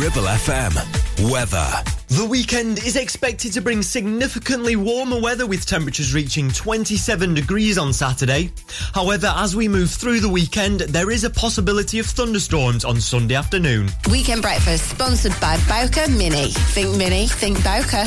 Ribble FM. Weather. The weekend is expected to bring significantly warmer weather with temperatures reaching 27 degrees on Saturday. However, as we move through the weekend, there is a possibility of thunderstorms on Sunday afternoon. Weekend breakfast sponsored by Bowker Mini. Think Mini, think Bowker.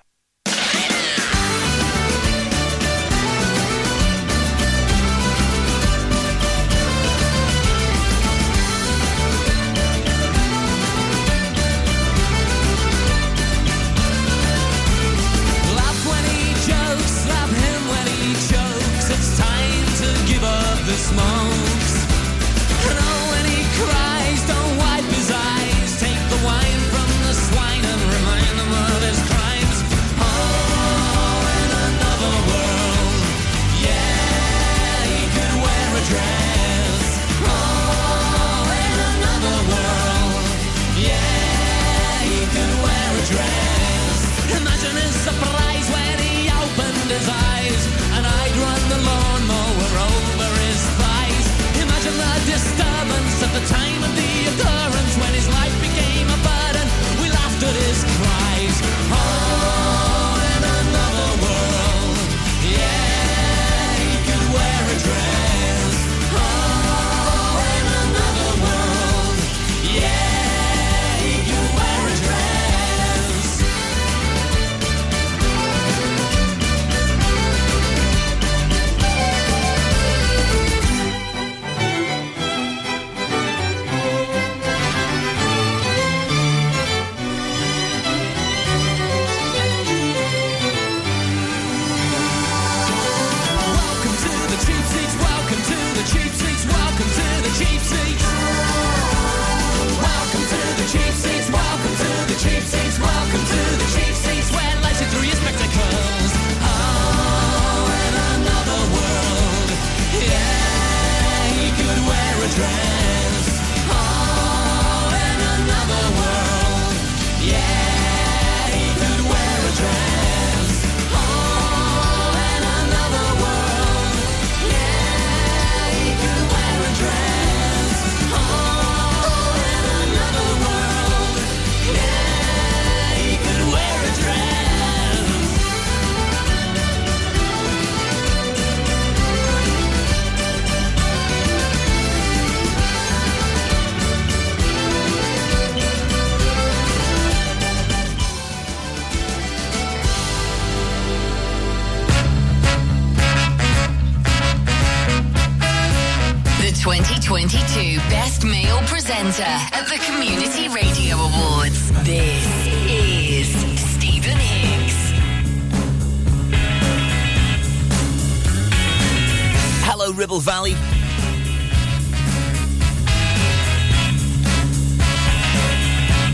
Valley.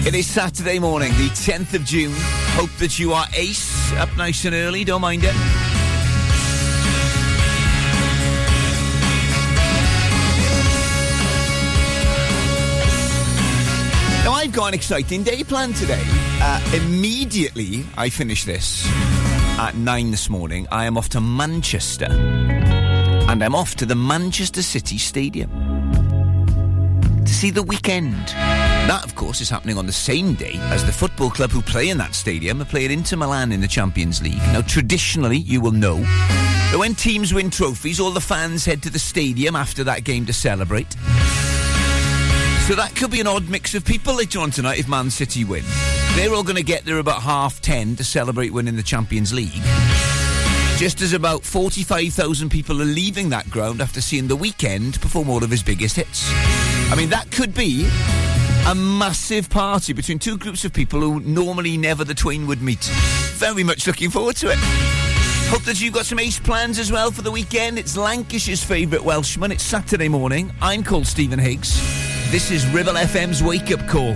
It is Saturday morning, the 10th of June. Hope that you are ace, up nice and early, don't mind it. Now, I've got an exciting day planned today. Uh, immediately I finish this at 9 this morning, I am off to Manchester. And I'm off to the Manchester City Stadium to see the Weeknd. That, of course, is happening on the same day as the football club who play in that stadium are playing Inter Milan in the Champions League. Now, traditionally, you will know that when teams win trophies, all the fans head to the stadium after that game to celebrate. So that could be an odd mix of people later on tonight if Man City win. They're all going to get there about half ten to celebrate winning the Champions League. Just as about 45,000 people are leaving that ground after seeing The Weeknd perform all of his biggest hits. I mean, that could be a massive party between two groups of people who normally never the twain would meet. Very much looking forward to it. Hope that you've got some ace plans as well for the weekend. It's Lancashire's favourite Welshman. It's Saturday morning. I'm called Stephen Higgs. This is Ribble FM's Wake Up Call.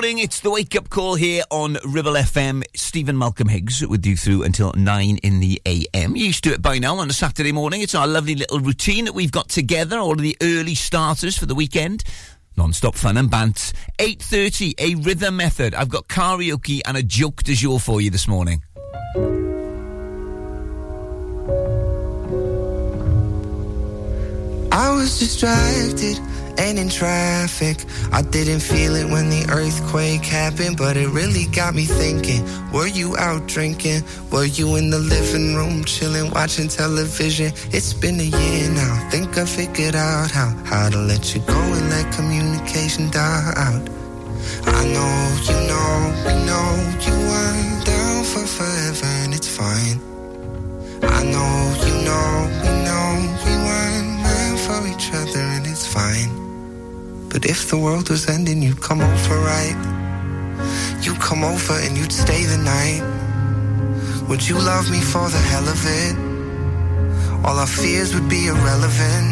Morning, it's the wake up call here on Ribble FM. Stephen Malcolm Higgs with you through until 9 in the AM. You're used to it by now on a Saturday morning. It's our lovely little routine that we've got together, all of the early starters for the weekend. Non-stop fun and bants. 8.30, a rhythm method. I've got karaoke and a joke de jour for you this morning. I was distracted and in traffic. I didn't feel it when the earthquake happened, but it really got me thinking. Were you out drinking? Were you in the living room chilling, watching television? It's been a year now. Think I figured out how how to let you go and let communication die out. I know you know we know you weren't down for forever, and it's fine. I know you know we know we weren't meant for each other, and it's fine. But if the world was ending, you'd come over, right? You'd come over and you'd stay the night. Would you love me for the hell of it? All our fears would be irrelevant.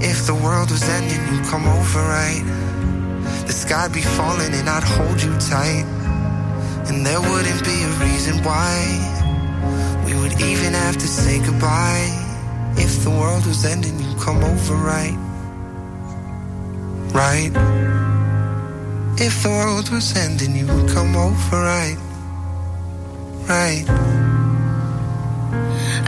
If the world was ending, you'd come over, right? The sky'd be falling and I'd hold you tight. And there wouldn't be a reason why we would even have to say goodbye. If the world was ending, you'd come over, right? Right? If the world was ending, you would come over, right? Right?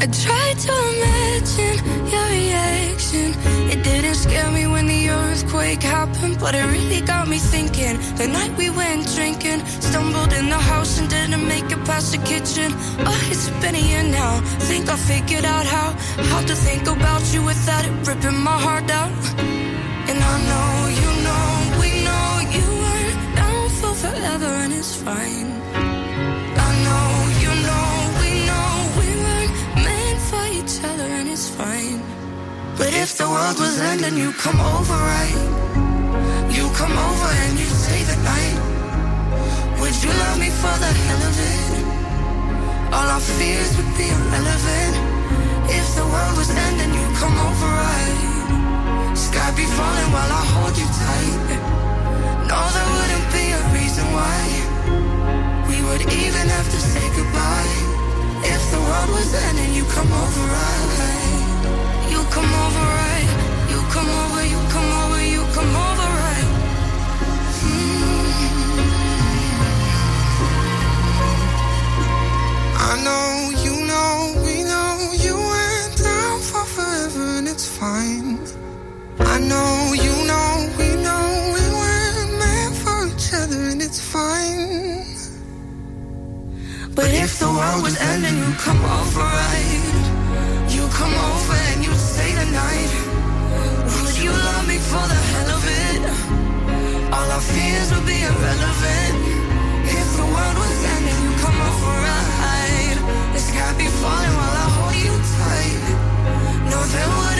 I tried to imagine your reaction. It didn't scare me when the earthquake happened, but it really got me thinking. The night we went drinking, stumbled in the house and didn't make it past the kitchen. Oh, it's been a year now. Think I figured out how how to think about you without it ripping my heart out. And I know you know we know you weren't down for forever, and it's fine. I know you know we know we weren't meant for each other, and it's fine. But if the world was ending, you come over, right? You come over and you stay the night. Would you love me for the hell of it? All our fears would be irrelevant. If the world was ending, you come over, right? Sky be falling while I hold you tight. No, there wouldn't be a reason why we would even have to say goodbye. If the world was ending, you come over, right? You come over, right? You come over, you come over, you come over, right? Hmm. I know you know we know you went down for forever, and it's fine. Know you know we know we weren't meant for each other, and it's fine. But if the world was ending, you come over, right? You come over and you stay the night. Would you love me for the hell of it? All our fears would be irrelevant. If the world was ending, you come over, right? The sky be falling while I hold you tight. No, there wouldn't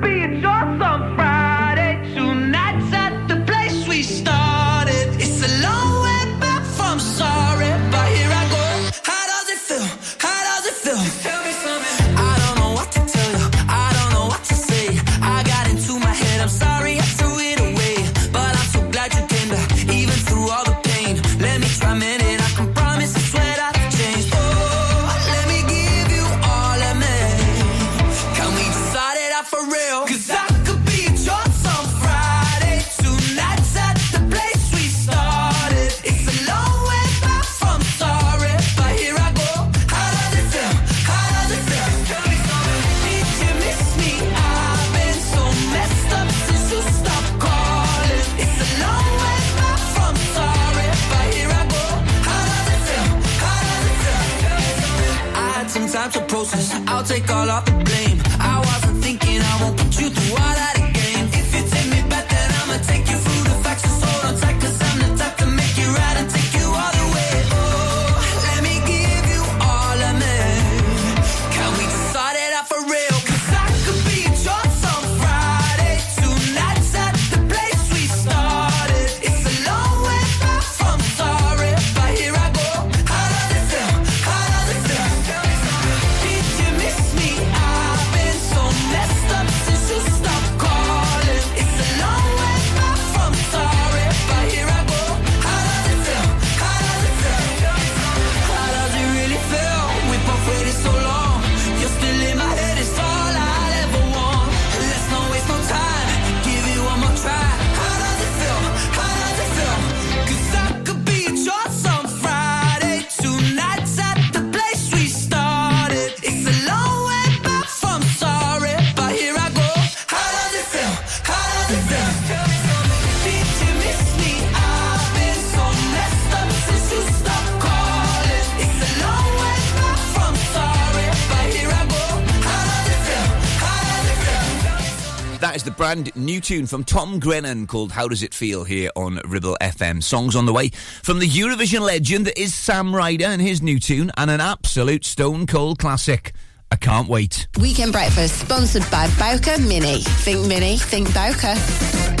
Brand new tune from Tom Grennan called How Does It Feel here on Ribble FM. Songs on the way from the Eurovision legend that is Sam Ryder and his new tune, and an absolute stone cold classic. I can't wait. Weekend Breakfast, sponsored by Bowker Mini. Think Mini, think Bowker.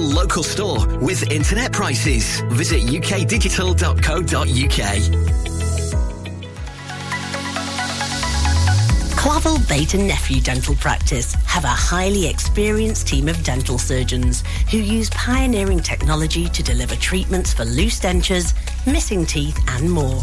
local store with internet prices. Visit ukdigital.co.uk. Clavel Bait and Nephew Dental Practice have a highly experienced team of dental surgeons who use pioneering technology to deliver treatments for loose dentures, missing teeth and more.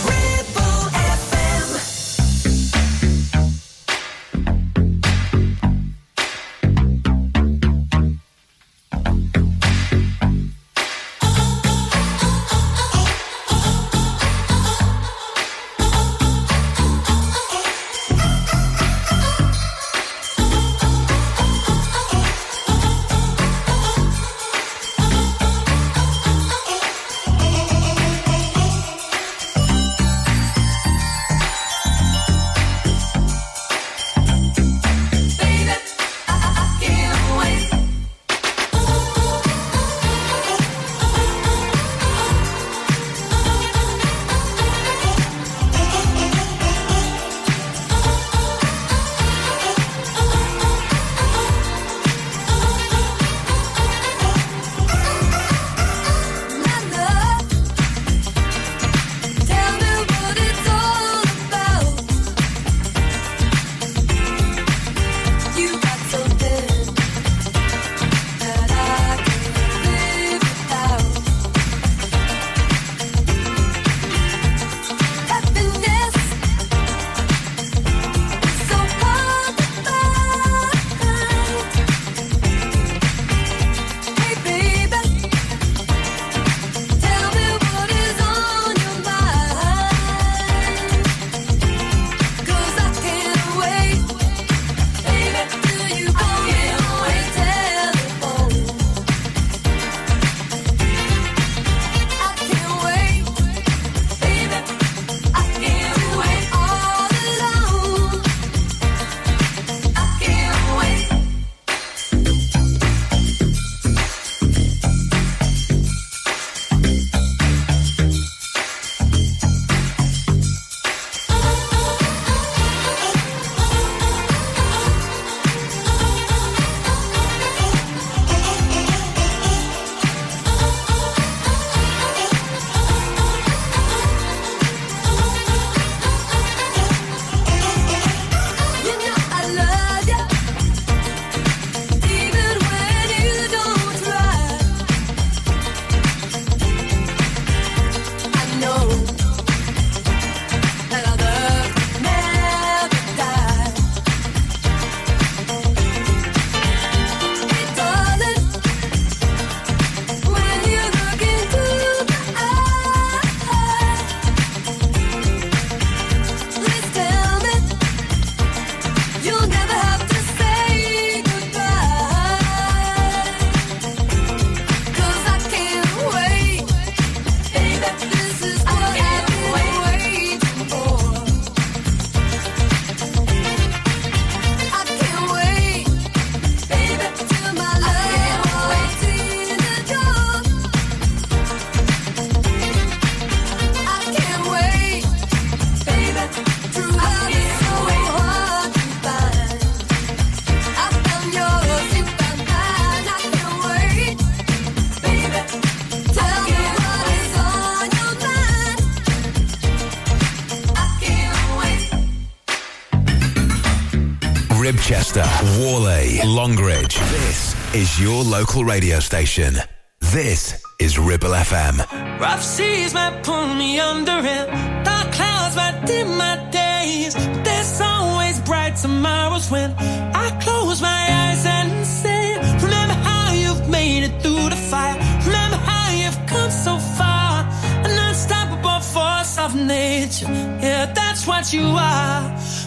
Ribchester, Whalley, Longridge. This is your local radio station. This is Ribble FM. Rough seas might pull me under and dark clouds might dim my days. There's always bright tomorrows when I close my eyes and say, Remember how you've made it through the fire. Remember how you've come so far. An unstoppable force of nature. Yeah, that's what you are.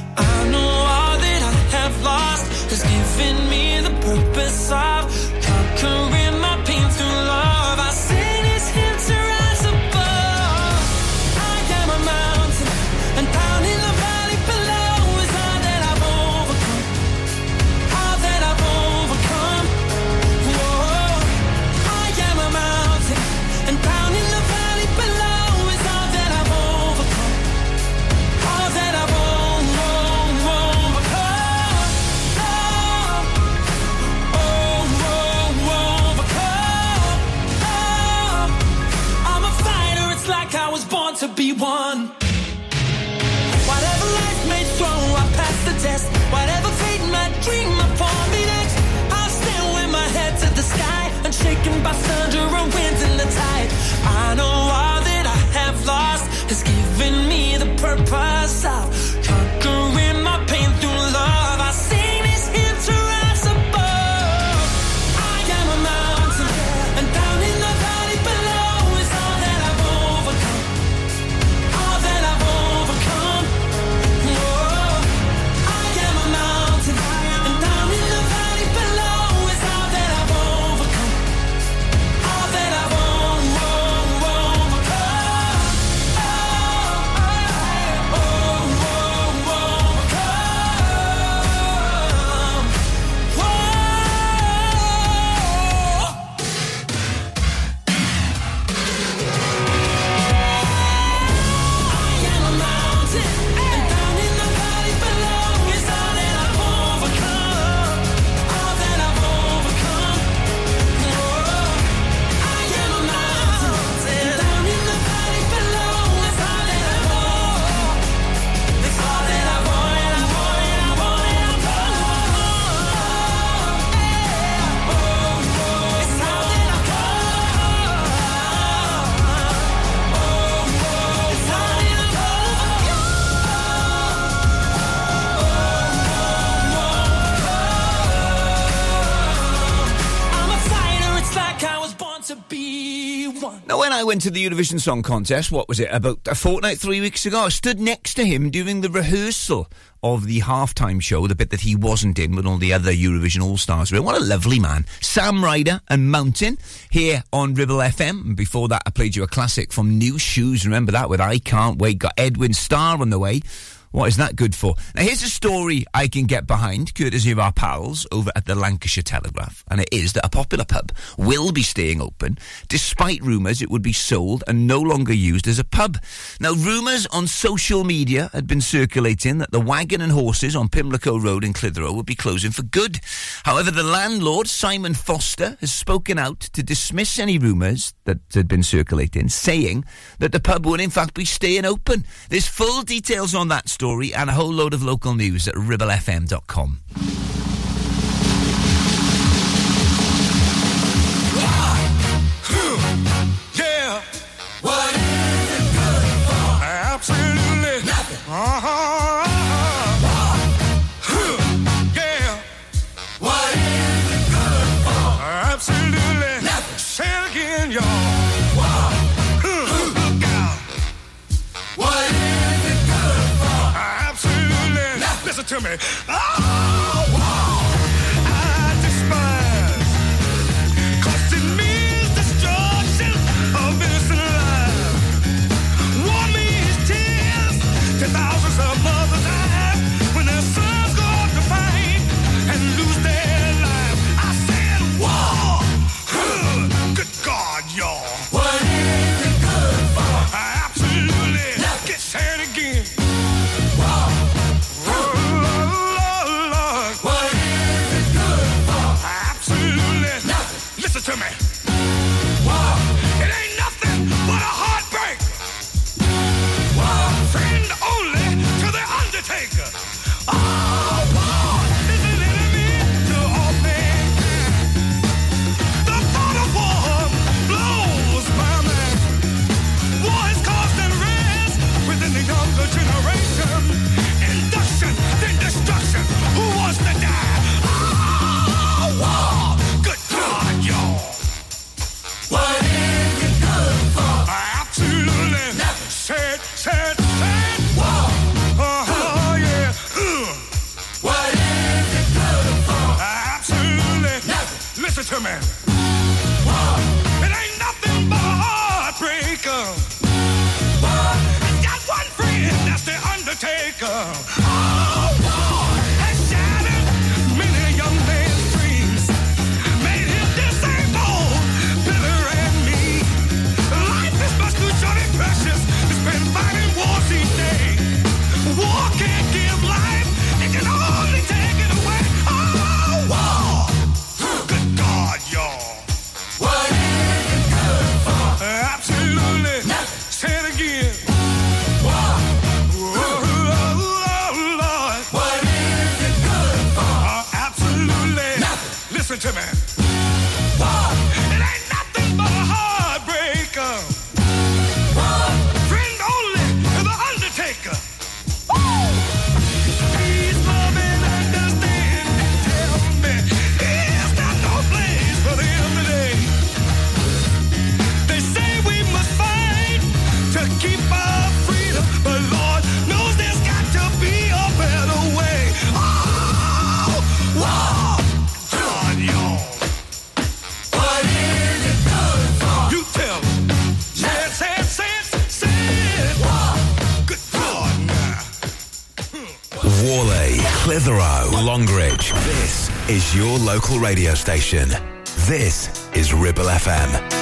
Know all that I have lost has given me the purpose of conquering be one. Whatever life may throw, I pass the test. Whatever fate might my for me next, I'll stand with my head to the sky, unshaken by thunder and winds and the tide. I know all that I have lost has given me the purpose of went to the Eurovision Song Contest, what was it, about a fortnight, three weeks ago, I stood next to him during the rehearsal of the halftime show, the bit that he wasn't in when all the other Eurovision All Stars were. What a lovely man. Sam Ryder and Mountain here on Ribble FM. Before that, I played you a classic from Nu Shooz. Remember that with I Can't Wait. Got Edwin Starr on the way. What is that good for? Now, here's a story I can get behind, courtesy of our pals over at the Lancashire Telegraph. And it is that a popular pub will be staying open, despite rumours it would be sold and no longer used as a pub. Now, rumours on social media had been circulating that the Wagon and Horses on Pimlico Road in Clitheroe would be closing for good. However, the landlord, Simon Foster, has spoken out to dismiss any rumours that had been circulating, saying that the pub would in fact be staying open. There's full details on that story and a whole load of local news at ribblefm.com. to me. Oh, Clitheroe, Longridge. This is your local radio station. This is Ribble FM.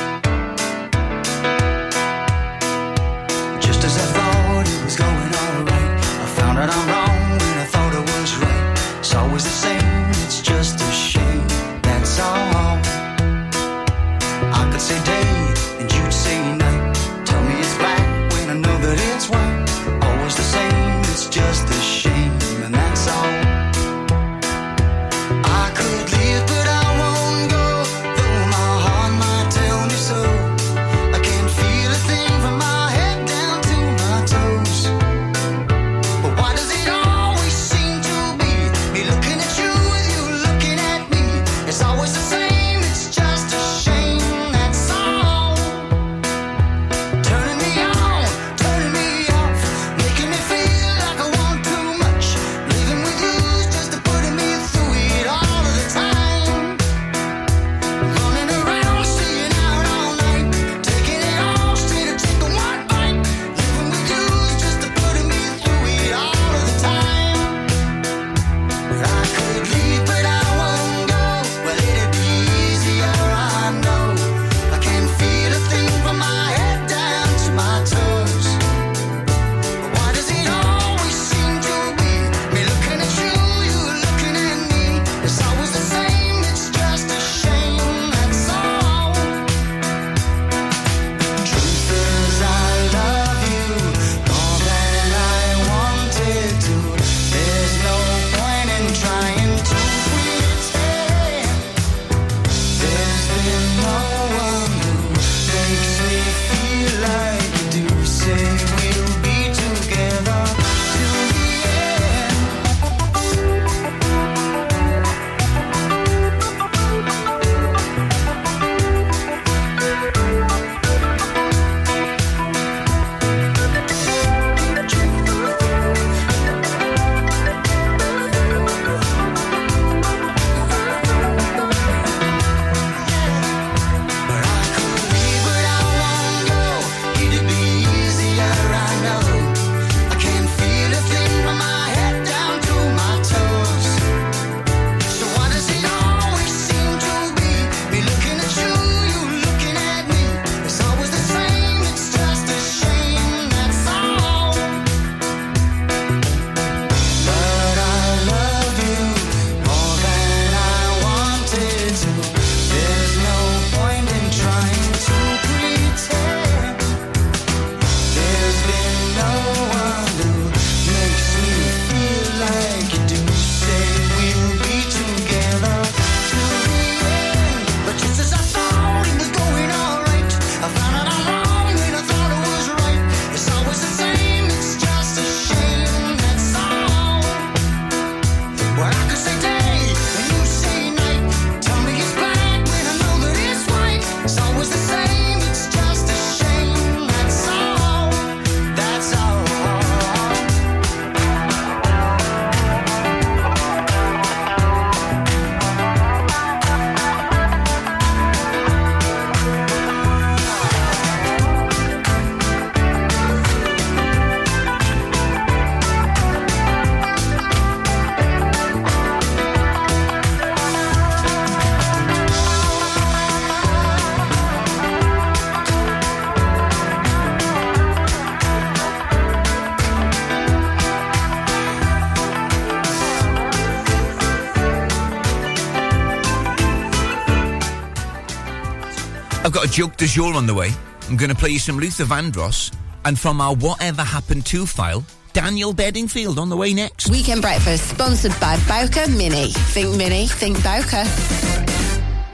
I've got a joke de jour on the way. I'm going to play you some Luther Vandross, and from our Whatever Happened to file, Daniel Bedingfield on the way next. Weekend Breakfast, sponsored by Bowker Mini. Think Mini, think Bowker.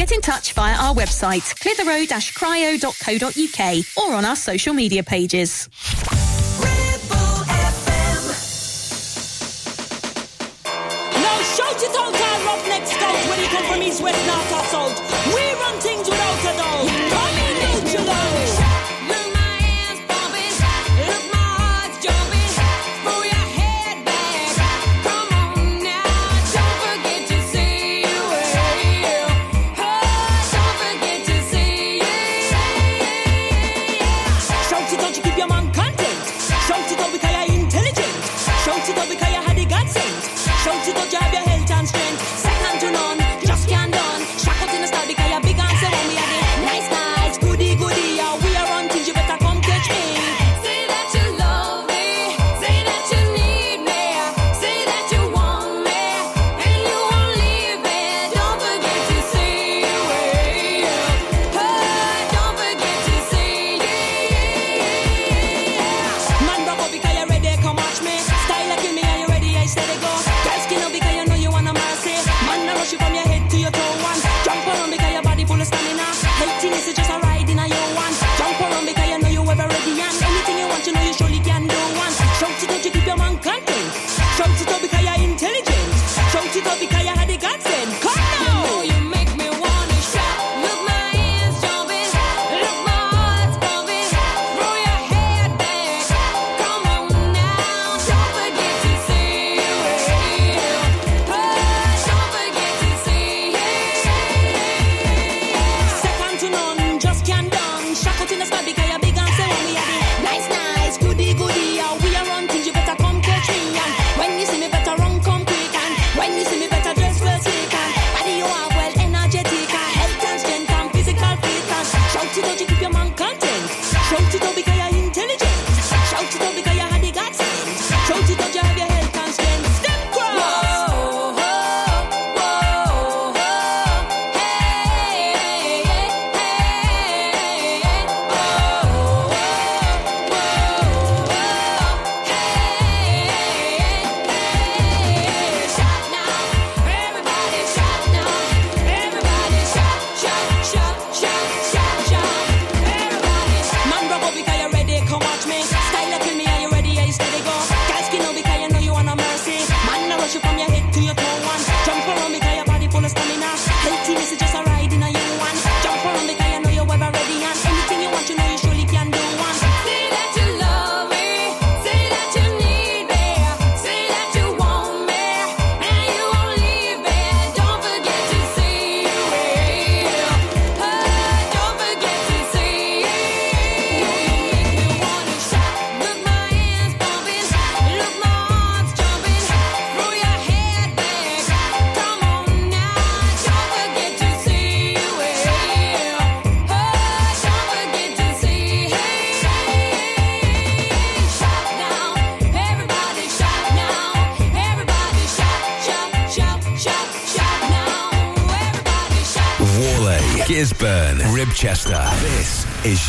Get in touch via our website, clitheroe-cryo.co.uk, or on our social media pages. Shout it out, when come from east, west, north,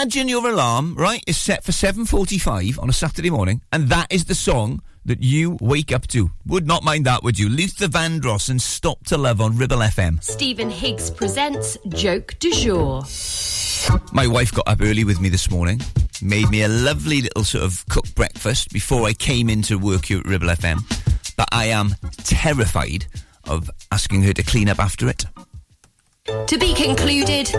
Imagine your alarm, right, is set for 7.45 on a Saturday morning, and that is the song that you wake up to. Would not mind that, would you? Luther Vandross and Stop to Love on Ribble FM. Stephen Higgs presents Joke du Jour. My wife got up early with me this morning, made me a lovely little sort of cooked breakfast before I came into work here at Ribble FM. But I am terrified of asking her to clean up after it. To be concluded.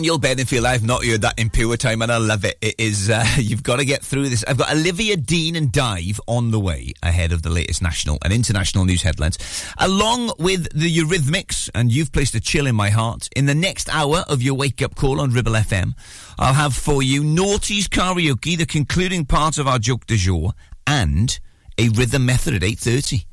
Daniel Bedingfield, I've not heard that in pure time and I love it. It is, uh, you've got to get through this. I've got Olivia Dean and Dive on the way ahead of the latest national and international news headlines, along with the Eurythmics, and you've placed a chill in my heart. In the next hour of your wake up call on Ribble FM, I'll have for you Naughty's Karaoke, the concluding part of our joke du jour, and a rhythm method at 8.30.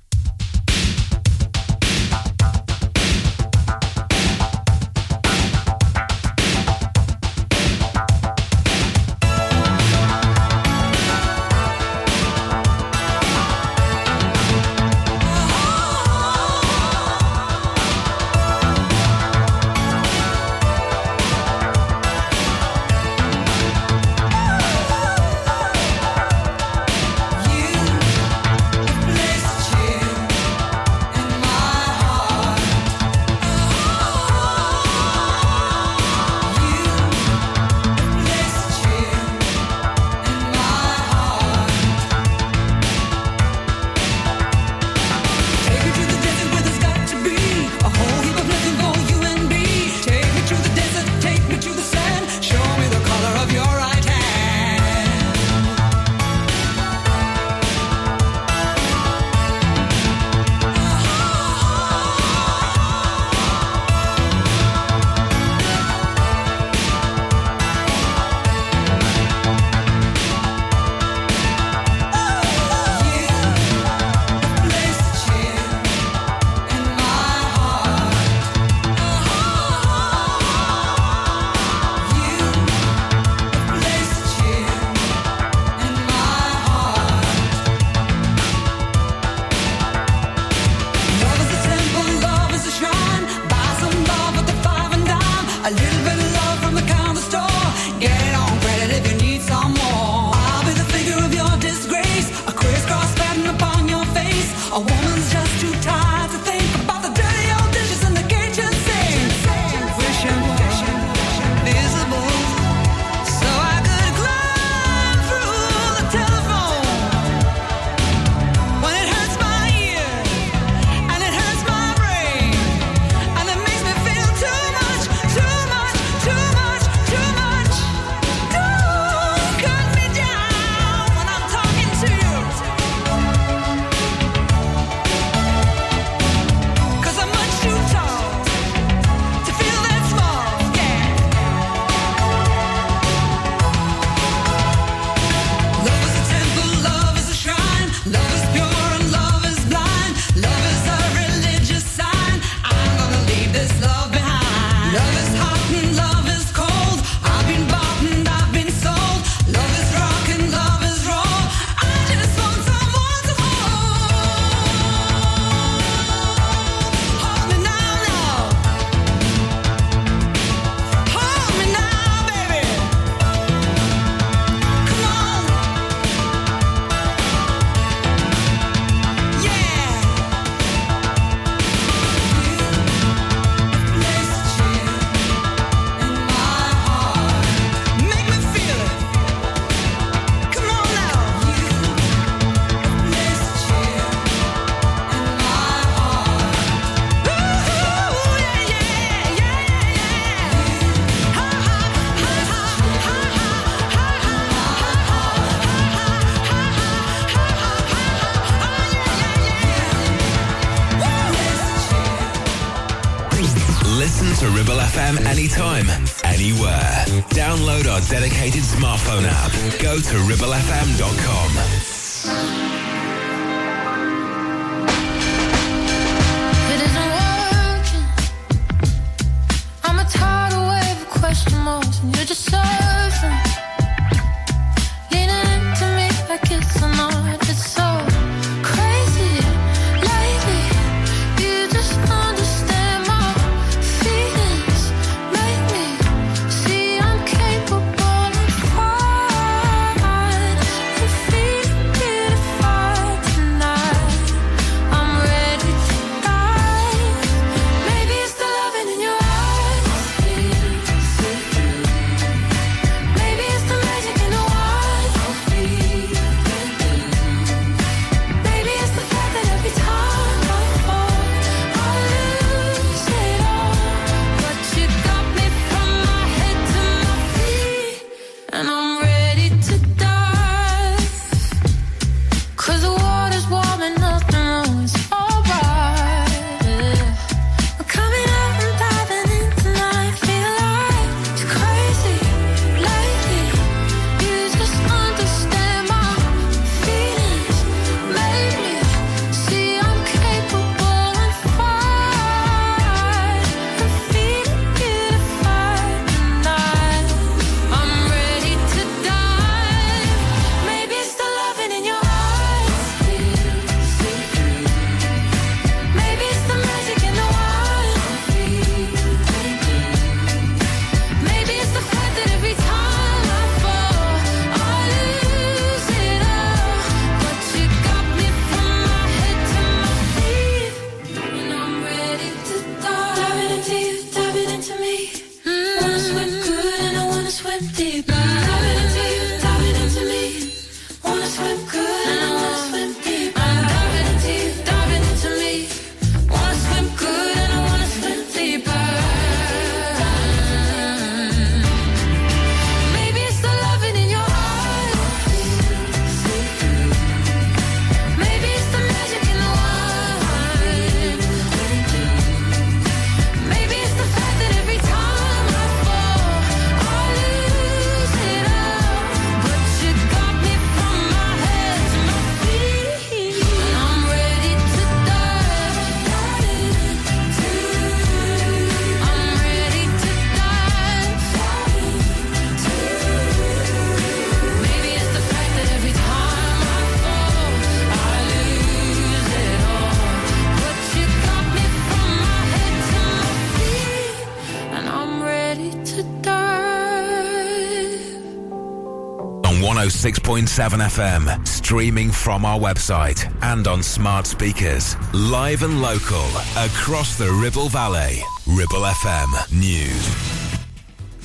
106.7 FM, streaming from our website and on smart speakers, live and local, across the Ribble Valley. Ribble FM News.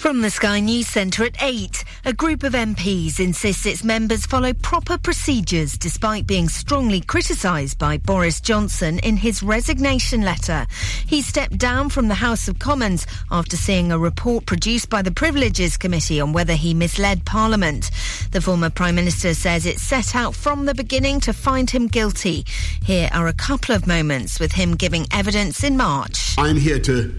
From the Sky News Centre at 8, a group of MPs insists its members follow proper procedures despite being strongly criticised by Boris Johnson in his resignation letter. He stepped down from the House of Commons after seeing a report produced by the Privileges Committee on whether he misled Parliament. The former Prime Minister says it set out from the beginning to find him guilty. Here are a couple of moments with him giving evidence in March. I'm here to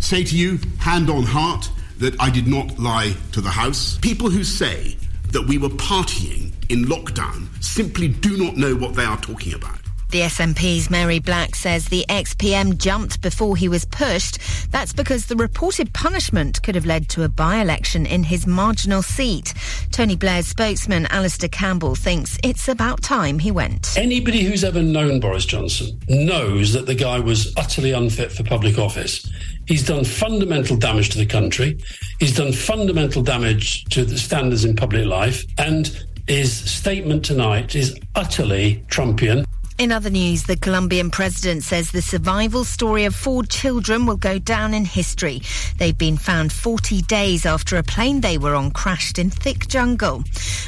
say to you, hand on heart, that I did not lie to the House. People who say that we were partying in lockdown simply do not know what they are talking about. The SNP's Mhairi Black says the ex-PM jumped before he was pushed. That's because the reported punishment could have led to a by-election in his marginal seat. Tony Blair's spokesman Alastair Campbell thinks it's about time he went. Anybody who's ever known Boris Johnson knows that the guy was utterly unfit for public office. He's done fundamental damage to the country. He's done fundamental damage to the standards in public life. And his statement tonight is utterly Trumpian. In other news, the Colombian president says the survival story of four children will go down in history. They've been found 40 days after a plane they were on crashed in thick jungle.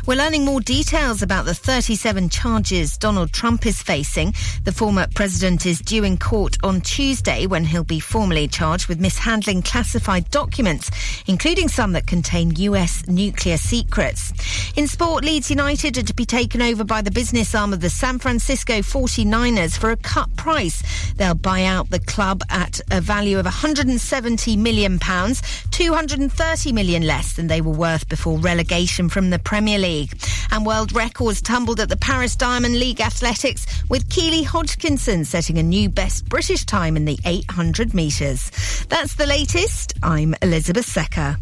We're learning more details about the 37 charges Donald Trump is facing. The former president is due in court on Tuesday when he'll be formally charged with mishandling classified documents, including some that contain US nuclear secrets. In sport, Leeds United are to be taken over by the business arm of the San Francisco 49ers for a cut price. They'll buy out the club at a value of £170 million, £230 million less than they were worth before relegation from the Premier League. And world records tumbled at the Paris Diamond League Athletics with Keely Hodgkinson setting a new best British time in the 800 metres. That's the latest. I'm Elizabeth Secker.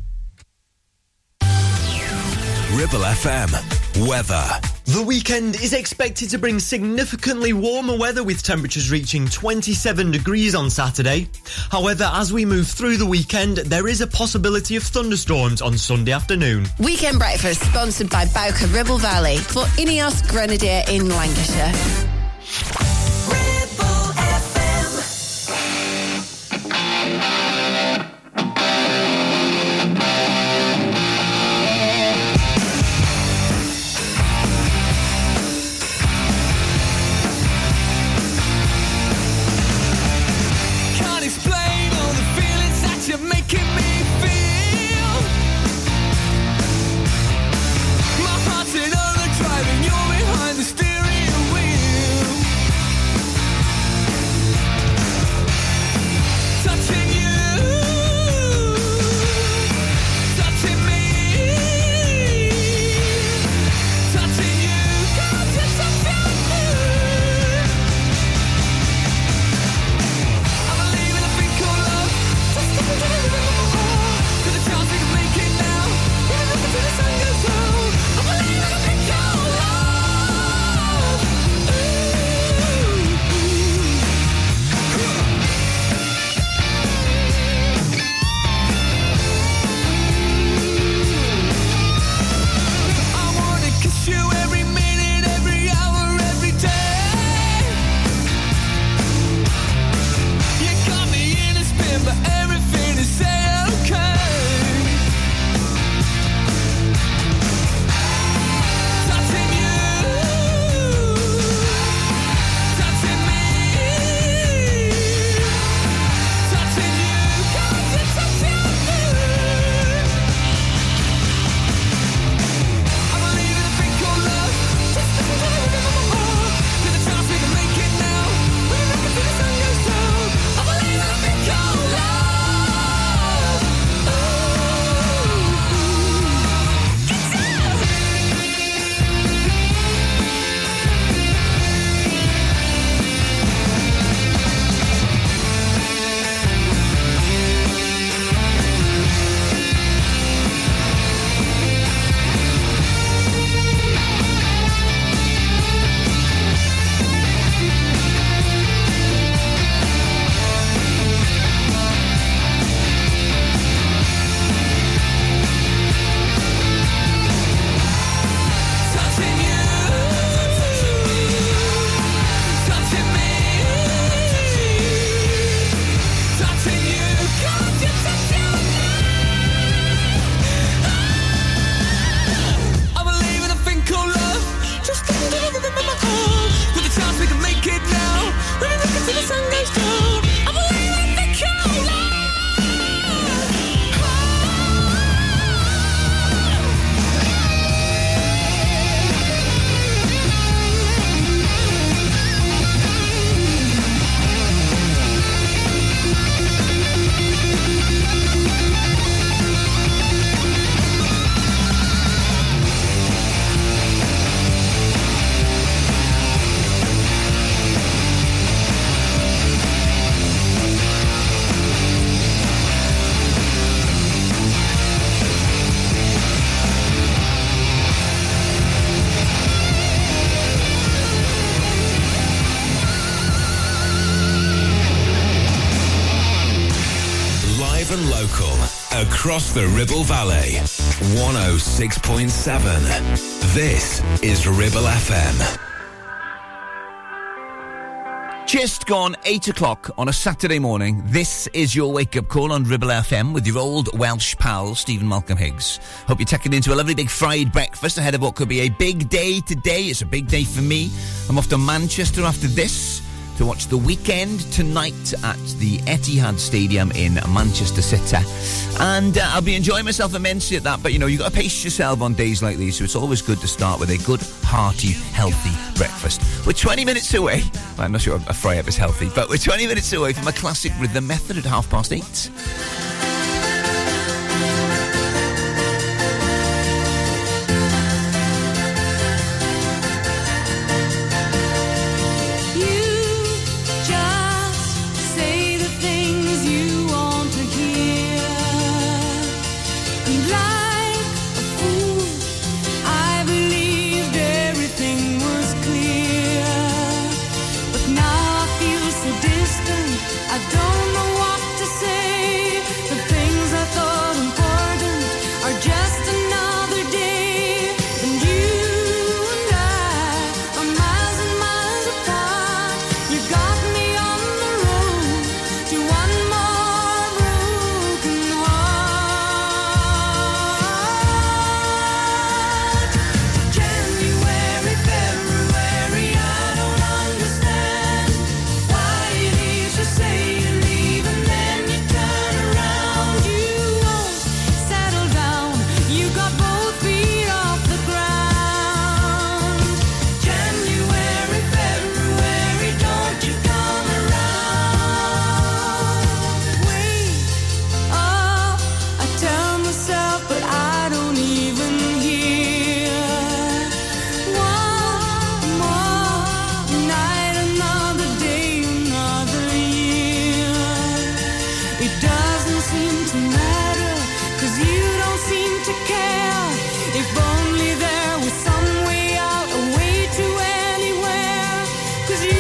Ribble FM. Weather. The weekend is expected to bring significantly warmer weather with temperatures reaching 27 degrees on Saturday. However, as we move through the weekend, there is a possibility of thunderstorms on Sunday afternoon. Weekend breakfast sponsored by Bowker Ribble Valley for Ineos Grenadier in Lancashire. Across the Ribble Valley. 106.7. This is Ribble FM. Just gone eight o'clock on a Saturday morning. This is your wake up call on Ribble FM with your old Welsh pal, Stephen Malcolm Higgs. Hope you're taking into a lovely big fried breakfast ahead of what could be a big day today. It's a big day for me. I'm off to Manchester after this to watch the Weeknd tonight at the Etihad Stadium in Manchester City. And uh, I'll be enjoying myself immensely at that. But you know, you've got to pace yourself on days like these, so it's always good to start with a good, hearty, healthy breakfast. We're 20 minutes away. Well, I'm not sure a fry up is healthy, but we're 20 minutes away from a classic rhythm method at half past eight. Cause you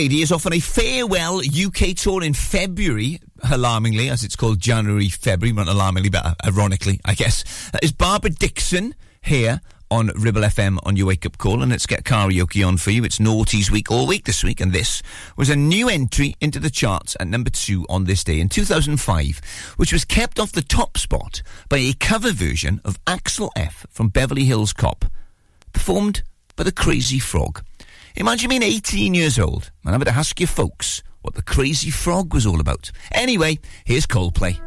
lady is off on a farewell UK tour in February, alarmingly, as it's called January, February, not alarmingly, but ironically, I guess. That is Barbara Dickson here on Ribble FM on your wake up call, and let's get karaoke on for you. It's Naughties Week all week this week, and this was a new entry into the charts at number two on this day in 2005, which was kept off the top spot by a cover version of Axel F from Beverly Hills Cop, performed by the Crazy Frog. Imagine being 18 years old and having to ask your folks what the Crazy Frog was all about. Anyway, here's Coldplay.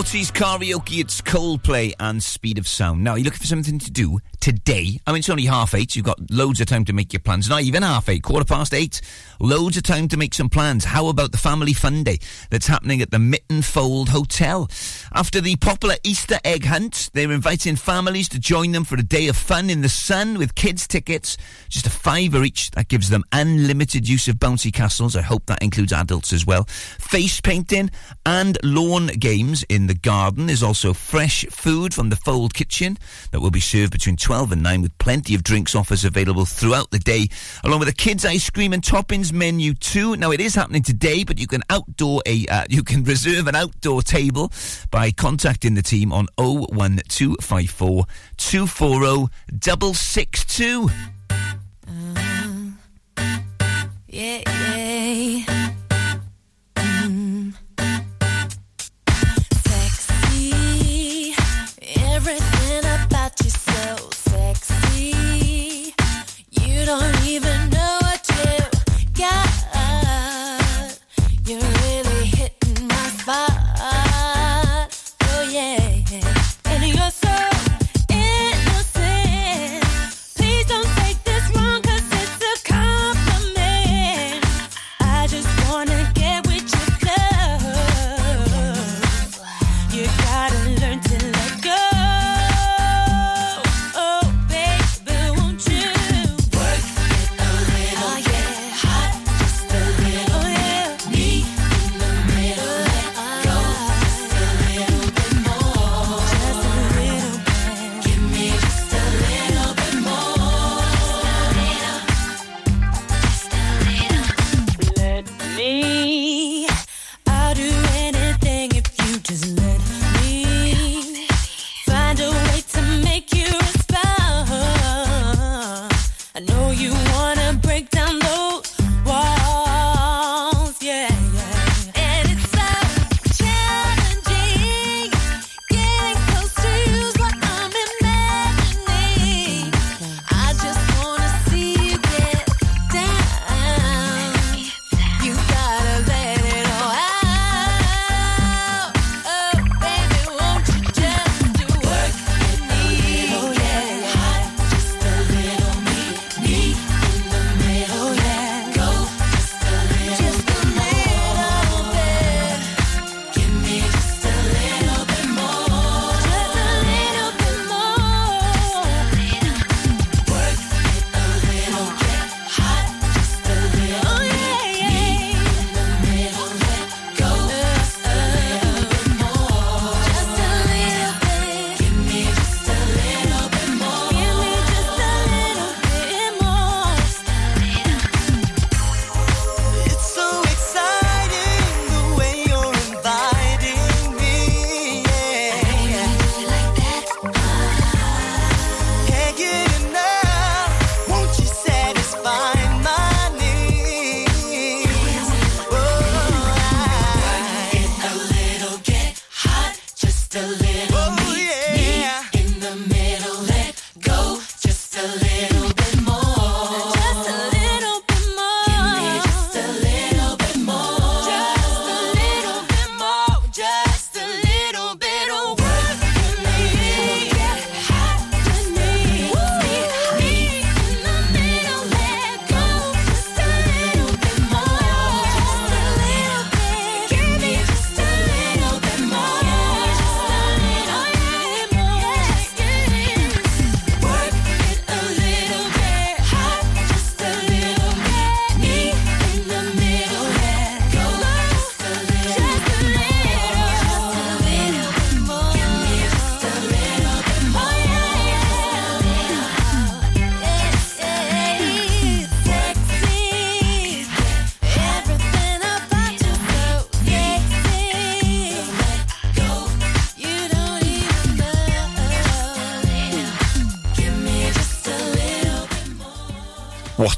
40s karaoke, it's Coldplay and Speed of Sound. Now, are you looking for something to do today. I mean, it's only half eight. You've got loads of time to make your plans. Not even half eight, quarter past eight. Loads of time to make some plans. How about the family fun day that's happening at the Mytton Fold Hotel? After the popular Easter egg hunt, they're inviting families to join them for a day of fun in the sun with kids' tickets. Just a fiver each. That gives them unlimited use of bouncy castles. I hope that includes adults as well. Face painting and lawn games in the garden. There's also fresh food from the Fold Kitchen that will be served between 12 and 9 with plenty of drinks offers available throughout the day, along with a kids' ice cream and toppings menu too. Now, it is happening today, but you can outdoor a uh, you can reserve an outdoor table by contacting the team on 01254 240 662. Yeah, yeah.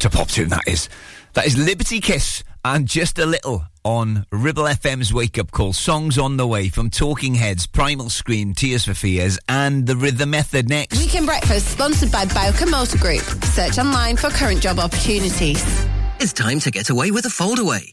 What a pop tune that is. That is Liberty X and just a little on Ribble FM's Wake Up Call. Songs on the way from Talking Heads, Primal Scream, Tears for Fears, and The Rhythm Method next. Weekend Breakfast sponsored by Bowker Motor Group. Search online for current job opportunities. It's time to get away with a foldaway.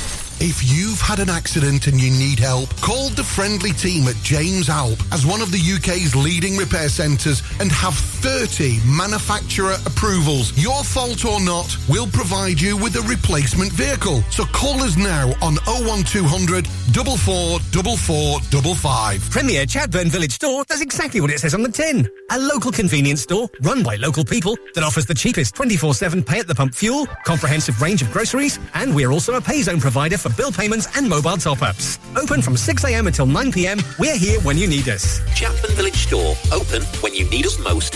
If you've had an accident and you need help, call the friendly team at James Alpe as one of the UK's leading repair centres and have 30 manufacturer approvals. Your fault or not, we'll provide you with a replacement vehicle. So call us now on 01200 444455. Premier Chatburn Village Store does exactly what it says on the tin. A local convenience store run by local people that offers the cheapest 24-7 pay at the pump fuel, comprehensive range of groceries, and we're also a pay zone provider for bill payments and mobile top-ups. Open from 6am until 9pm, we're here when you need us. Chatburn Village Store, open when you need us most.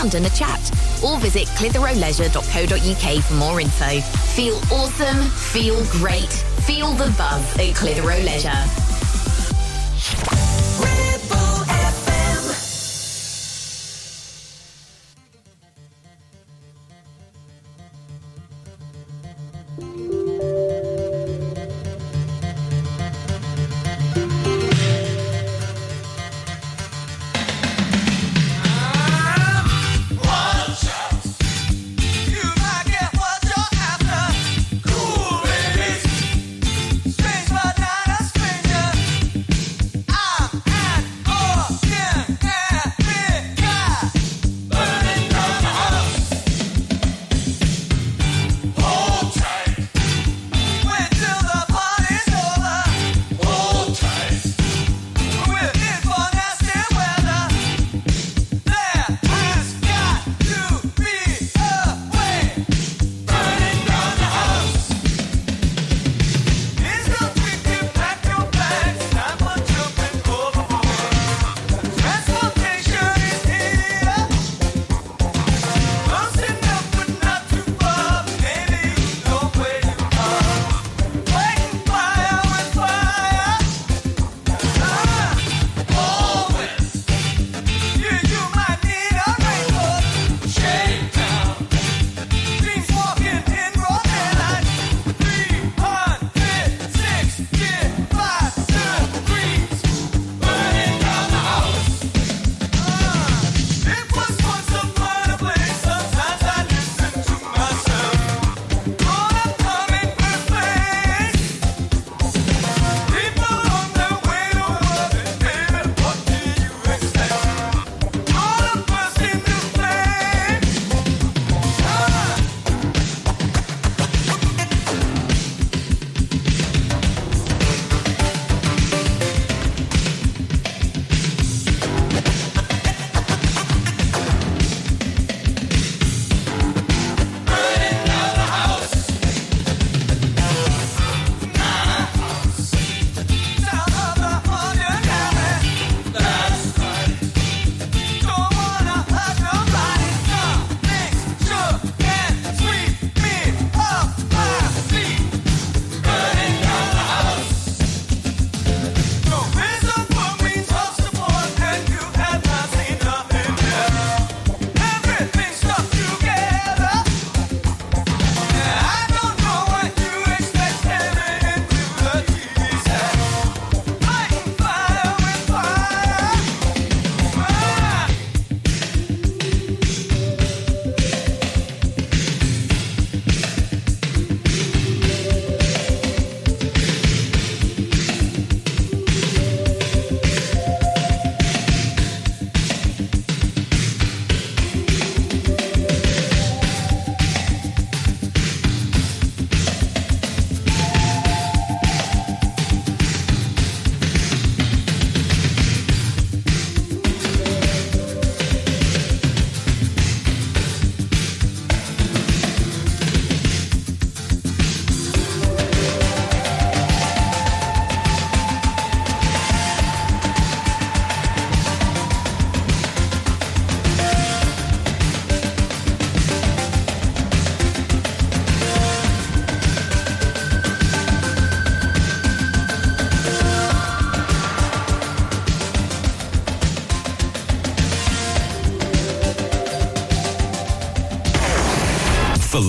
and a chat. Or visit clitheroeleisure.co.uk for more info. Feel awesome, feel great, feel the buzz at Clitheroe Leisure.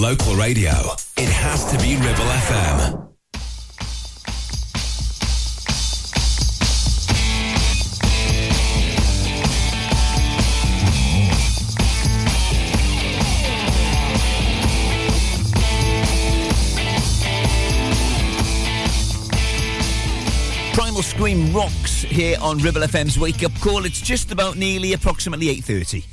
Local radio, it has to be Ribble FM. Primal Scream rocks here on Ribble FM's Wake Up Call. It's just about nearly approximately 8.30.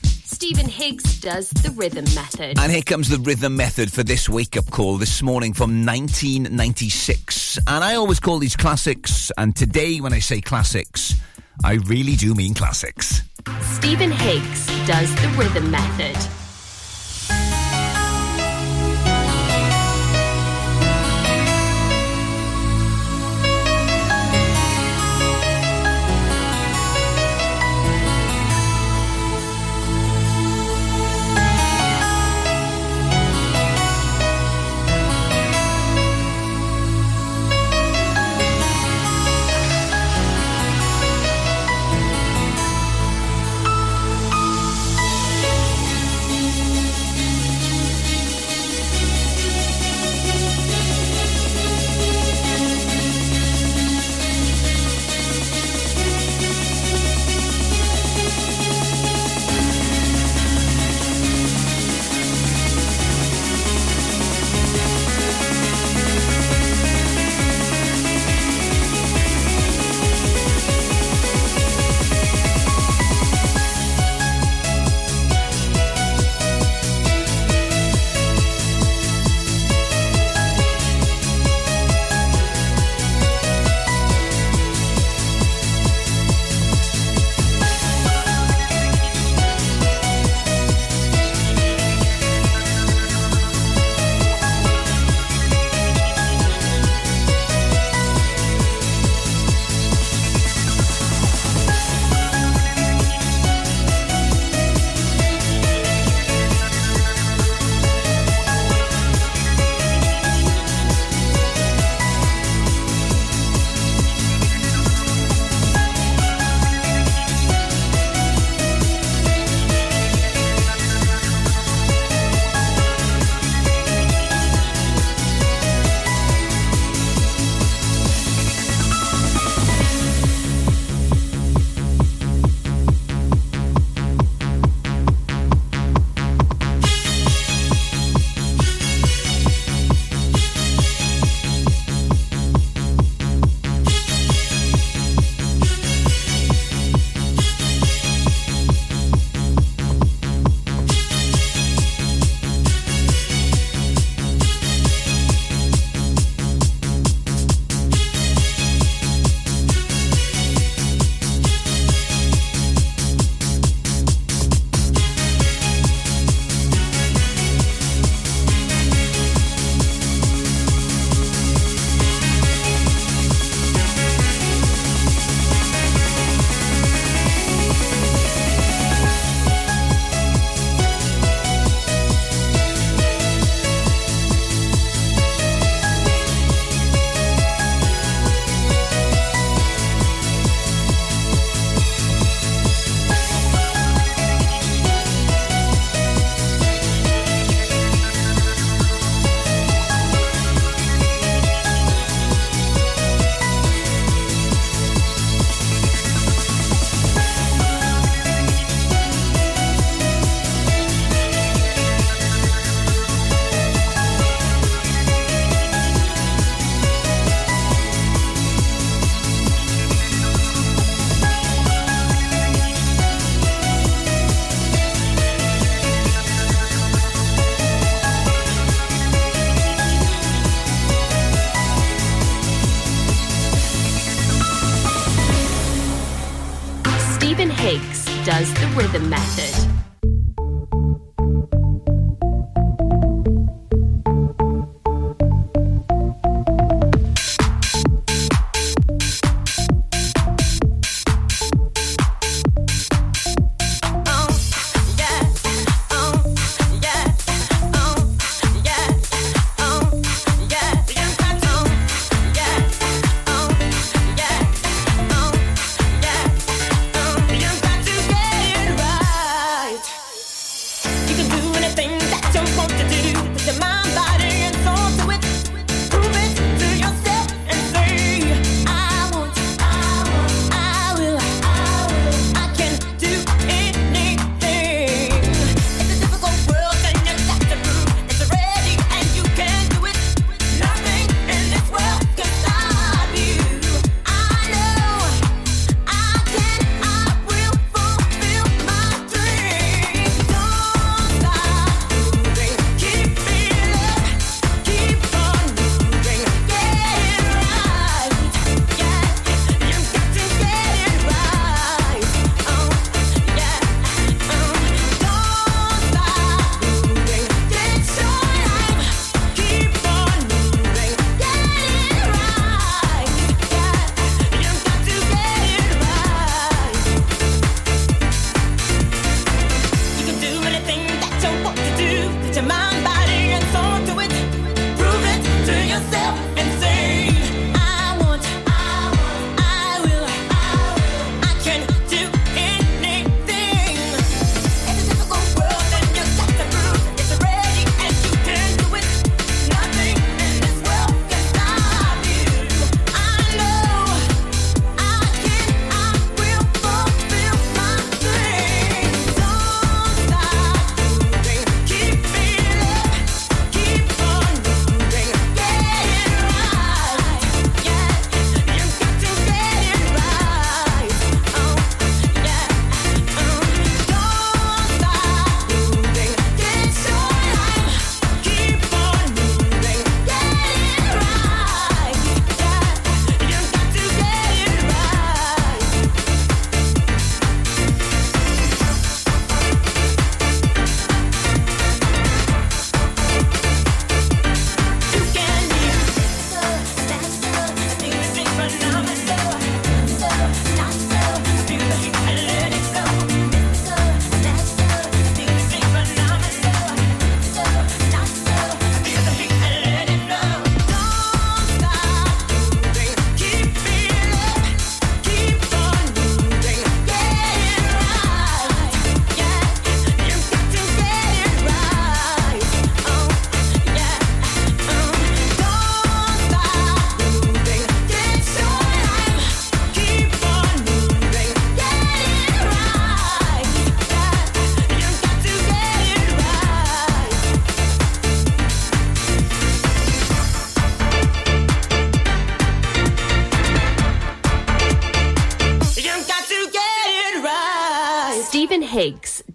Stephen Higgs does the rhythm method. And here comes the rhythm method for this wake up call this morning from 1996. And I always call these classics, and today when I say classics, I really do mean classics. Stephen Higgs does the rhythm method.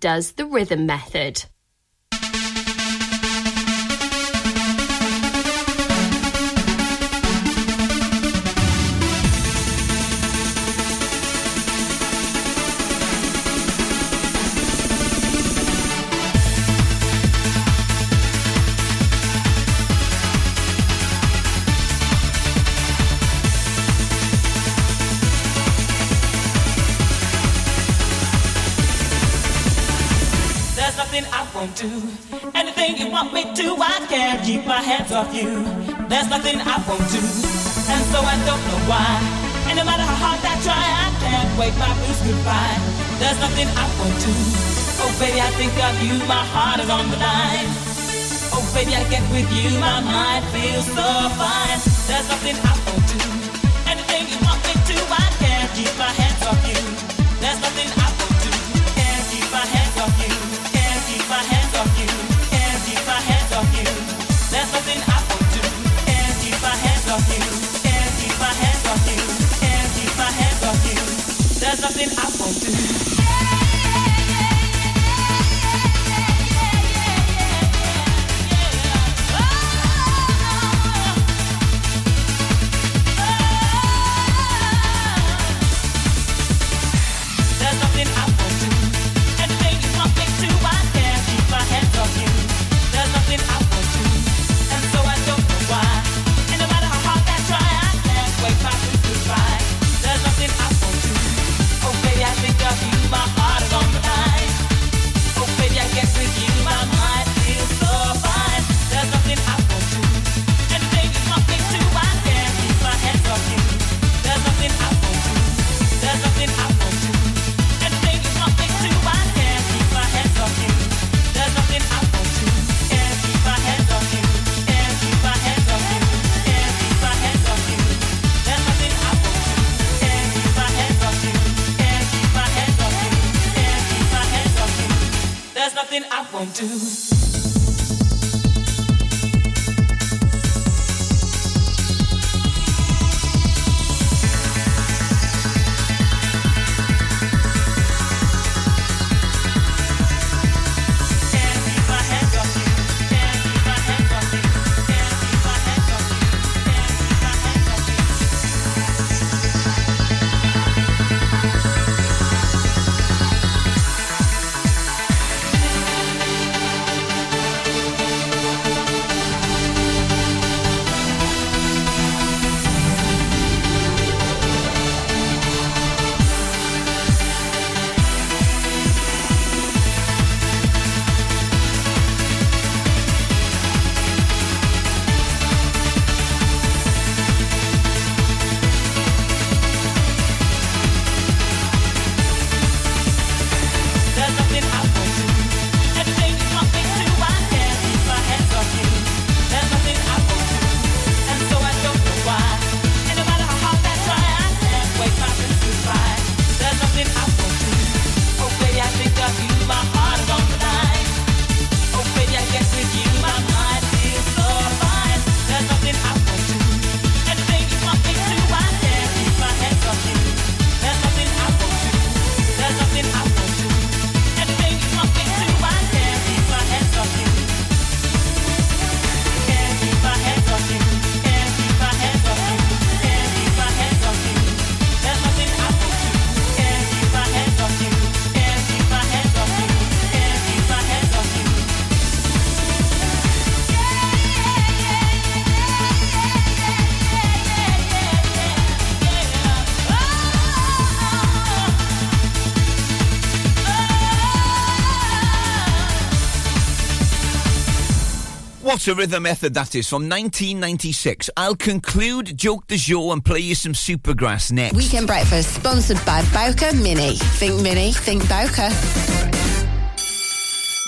does the rhythm method. anything I won't do. Anything you want me to, I can't keep my hands off you. There's nothing I won't do. And so I don't know why. And no matter how hard I try, I can't wave my blues goodbye. There's nothing I won't do. Oh baby, I think of you, my heart is on the line. Oh baby, I get with you, my mind feels so fine. There's nothing I won't do. Anything you want me to, I can't keep my hands off you. There's nothing I I'll do. What a rhythm method that is from 1996. I'll conclude Joke the Show and play you some Supergrass next. Weekend Breakfast, sponsored by Bowker Mini. Think Mini, think Bowker.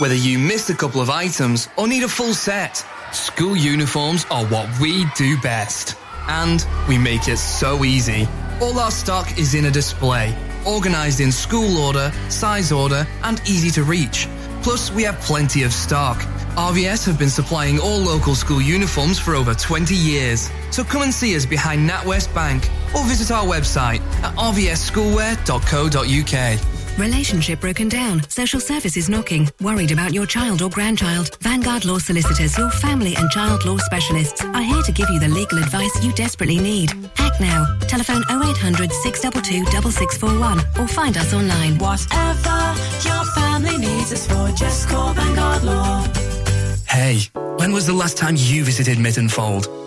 Whether you missed a couple of items or need a full set, school uniforms are what we do best. And we make it so easy. All our stock is in a display, organised in school order, size order, and easy to reach. Plus, we have plenty of stock RVS have been supplying all local school uniforms for over 20 years. So come and see us behind NatWest Bank or visit our website at rvsschoolwear.co.uk. Relationship broken down. Social services knocking. Worried about your child or grandchild. Vanguard Law Solicitors, your family and child law specialists, are here to give you the legal advice you desperately need. Act now. Telephone 0800 622 6641 or find us online. Whatever your family needs us for, just call Vanguard Law. Hey, when was the last time you visited Mytton Fold?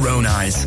own eyes.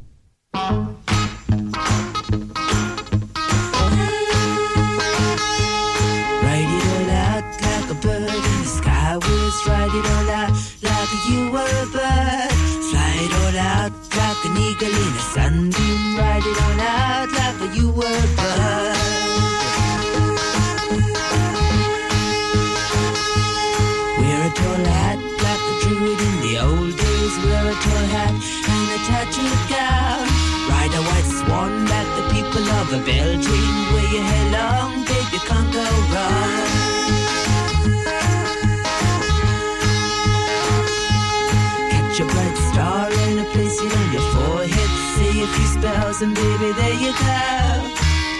And baby, there you go.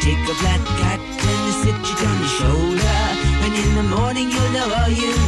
Take a black cat and you sit it on your shoulder. And in the morning you'll know all you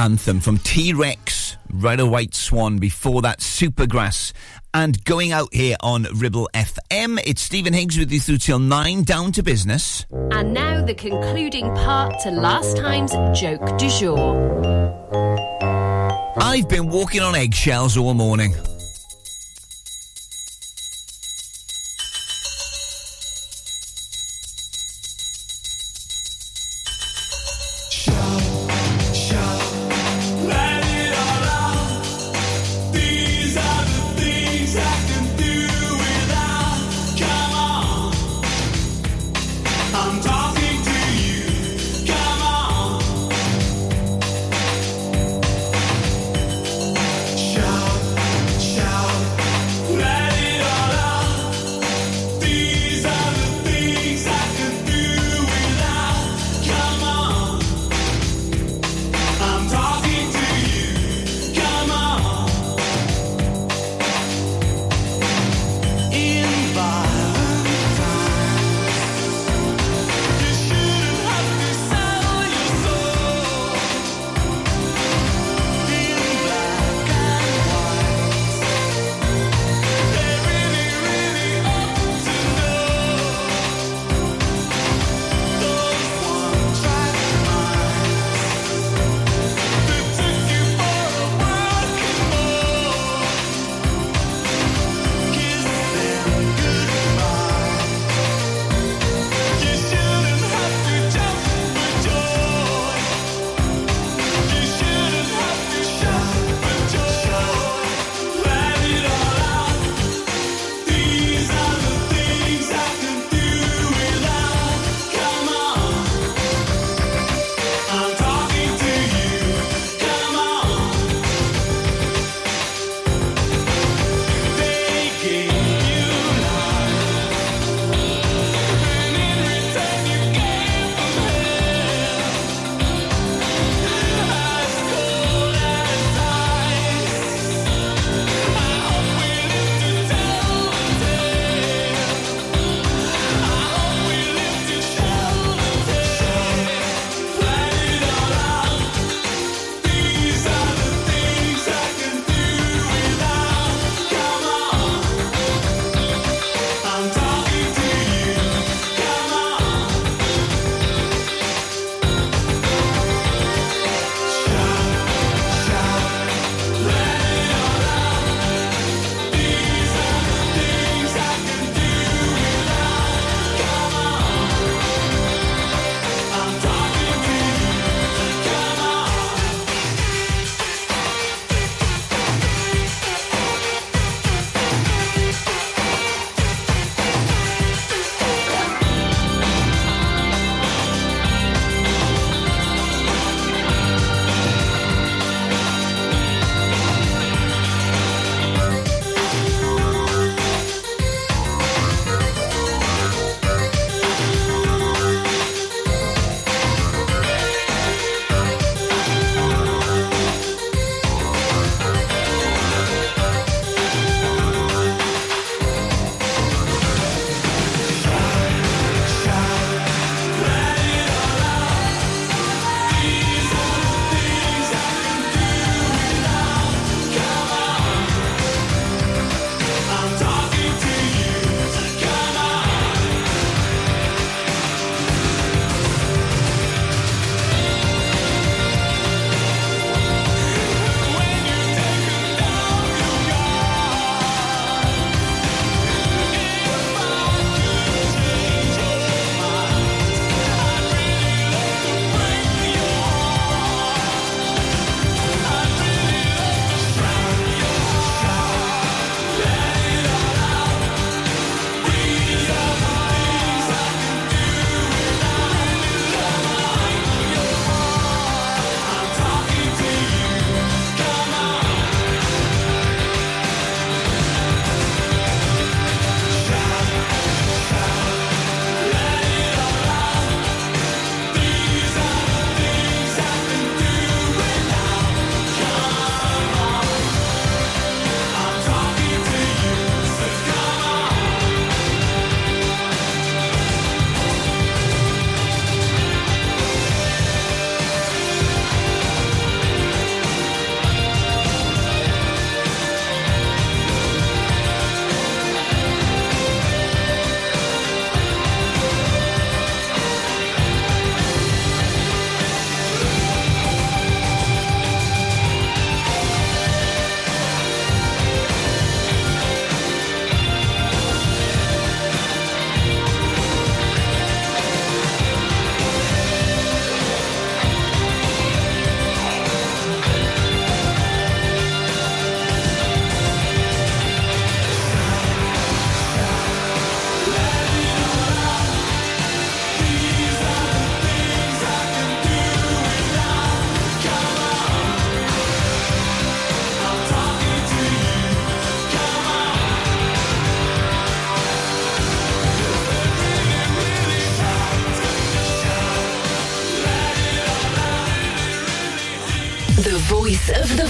anthem from T Rex, Ride a White Swan, before that Supergrass. And going out here on Ribble FM, it's Stephen Higgs with you through till nine, down to business. And now the concluding part to last time's joke du jour. I've been walking on eggshells all morning.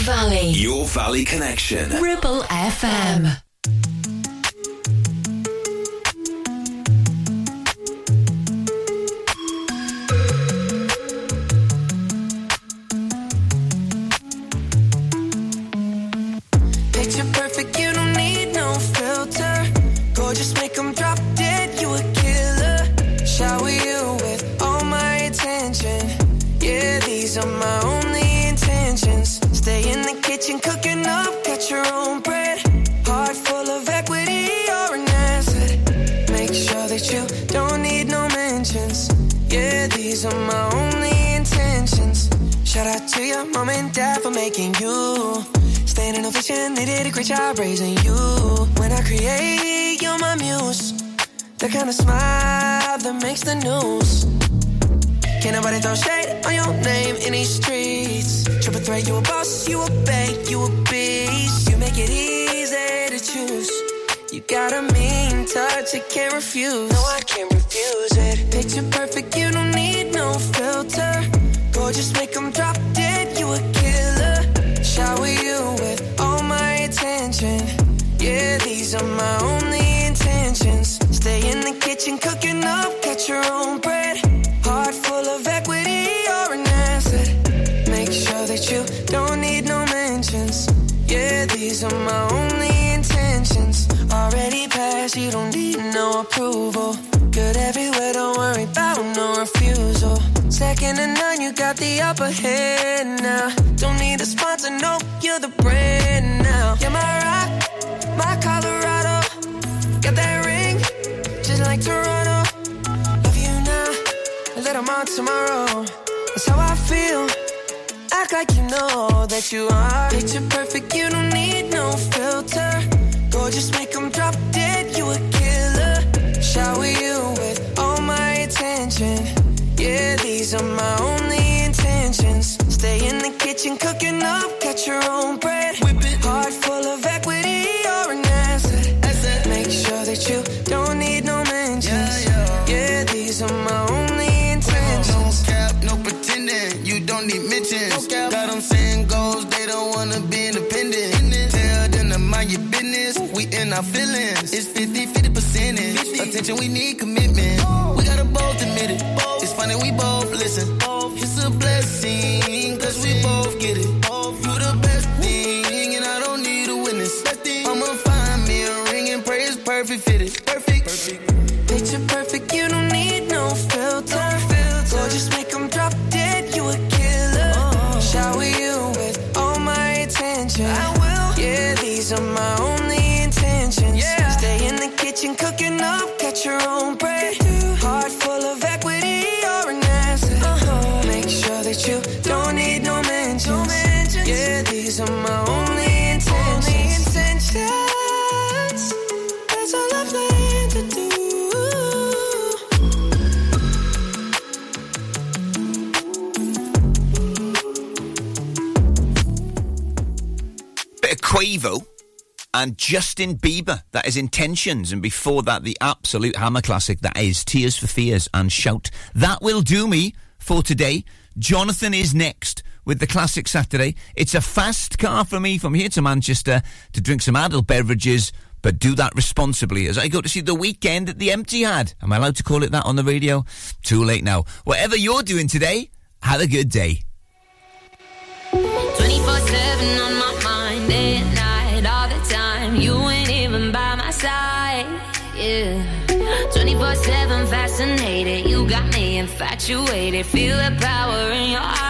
Valley. Your Valley Connection. Ribble FM. Justin Bieber. That is Intentions. And before that, the absolute hammer classic. That is Tears for Fears and Shout. That will do me for today. Jonathan is next with the Classic Saturday. It's a fast car for me from here to Manchester to drink some adult beverages, but do that responsibly as I go to see the Weeknd at the Empty Had. Am I allowed to call it that on the radio? Too late now. Whatever you're doing today, have a good day. 24 7 on my mind. 24 7 fascinated. You got me infatuated. Feel the power in your eyes.